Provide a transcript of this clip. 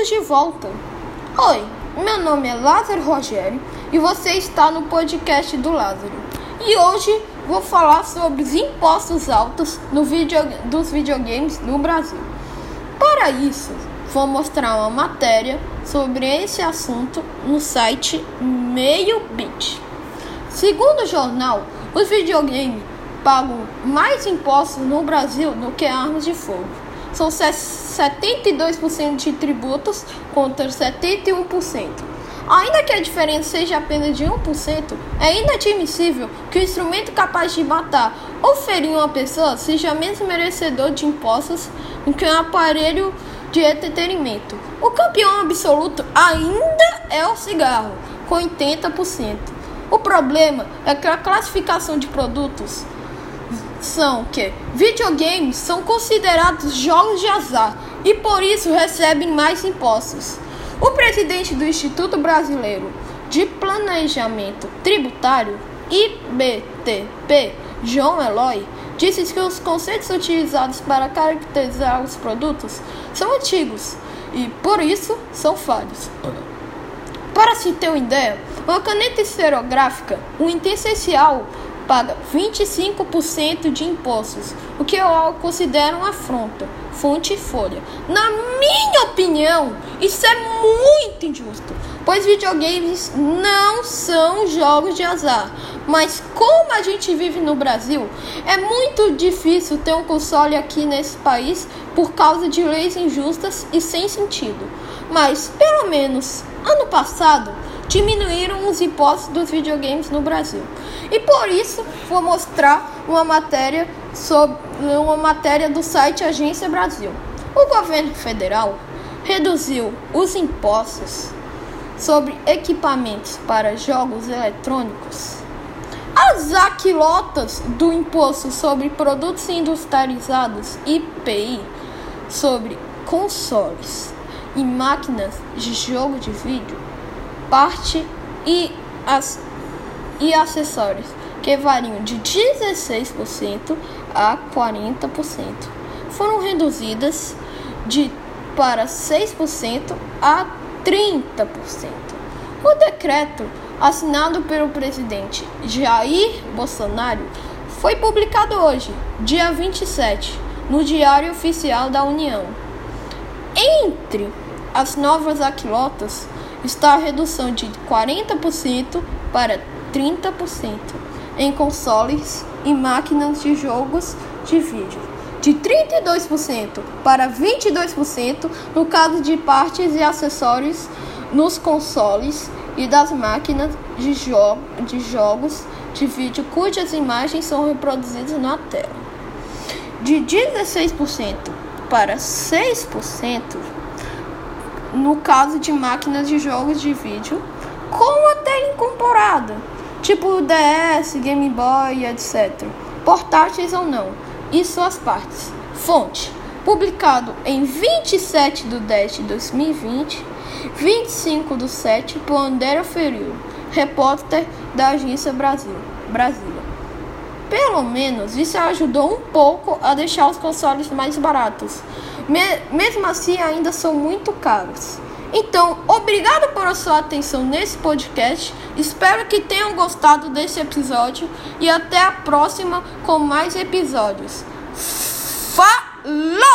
Bem-vindos de volta. Oi, meu nome é Lázaro Rogério e você está no podcast do Lázaro. E hoje vou falar sobre os impostos altos no video, dos videogames no Brasil. Para isso, vou mostrar uma matéria sobre esse assunto no site Meio Bit. Segundo o jornal, os videogames pagam mais impostos no Brasil do que armas de fogo. São 72% de tributos contra 71%. Ainda que a diferença seja apenas de 1%, é inadmissível que o instrumento capaz de matar ou ferir uma pessoa seja menos merecedor de impostos do que um aparelho de entretenimento. O campeão absoluto ainda é o cigarro, com 80%. O problema é que a classificação de produtos são que videogames são considerados jogos de azar e por isso recebem mais impostos. O presidente do Instituto Brasileiro de Planejamento Tributário, IBTP, João Eloy, disse que os conceitos utilizados para caracterizar os produtos são antigos e, por isso, são falhos. Para se ter uma ideia, uma caneta esferográfica, um item essencial paga 25% de impostos, o que eu considero uma afronta. Fonte Folha. Na minha opinião, isso é muito injusto, pois videogames não são jogos de azar. Mas como a gente vive no Brasil, é muito difícil ter um console aqui nesse país por causa de leis injustas e sem sentido. Mas pelo menos ano passado diminuíram os impostos dos videogames no Brasil. E por isso vou mostrar uma matéria sobre uma matéria do site Agência Brasil. O governo federal reduziu os impostos sobre equipamentos para jogos eletrônicos. As aquilotas do imposto sobre produtos industrializados IPI sobre consoles e máquinas de jogo de vídeo parte e, as, e acessórios, que variam de 16% a 40%, foram reduzidas de para 6% a 30%. O decreto assinado pelo presidente Jair Bolsonaro foi publicado hoje, dia 27, no Diário Oficial da União. Entre as novas aquilotas está a redução de 40% para 30% em consoles e máquinas de jogos de vídeo, de 32% para 22% no caso de partes e acessórios nos consoles e das máquinas de, jo de jogos de vídeo cujas imagens são reproduzidas na tela. De 16% para 6% no caso de máquinas de jogos de vídeo com a tela incorporada, tipo DS, Game Boy, etc. Portáteis ou não, e suas partes. Fonte: publicado em 27 de 10 de 2020, 25 de 7 por André Feril, repórter da Agência Brasil, Brasília. Pelo menos isso ajudou um pouco a deixar os consoles mais baratos, mesmo assim ainda são muito caros. Então, obrigado por sua atenção nesse podcast. Espero que tenham gostado desse episódio e até a próxima com mais episódios. Falou!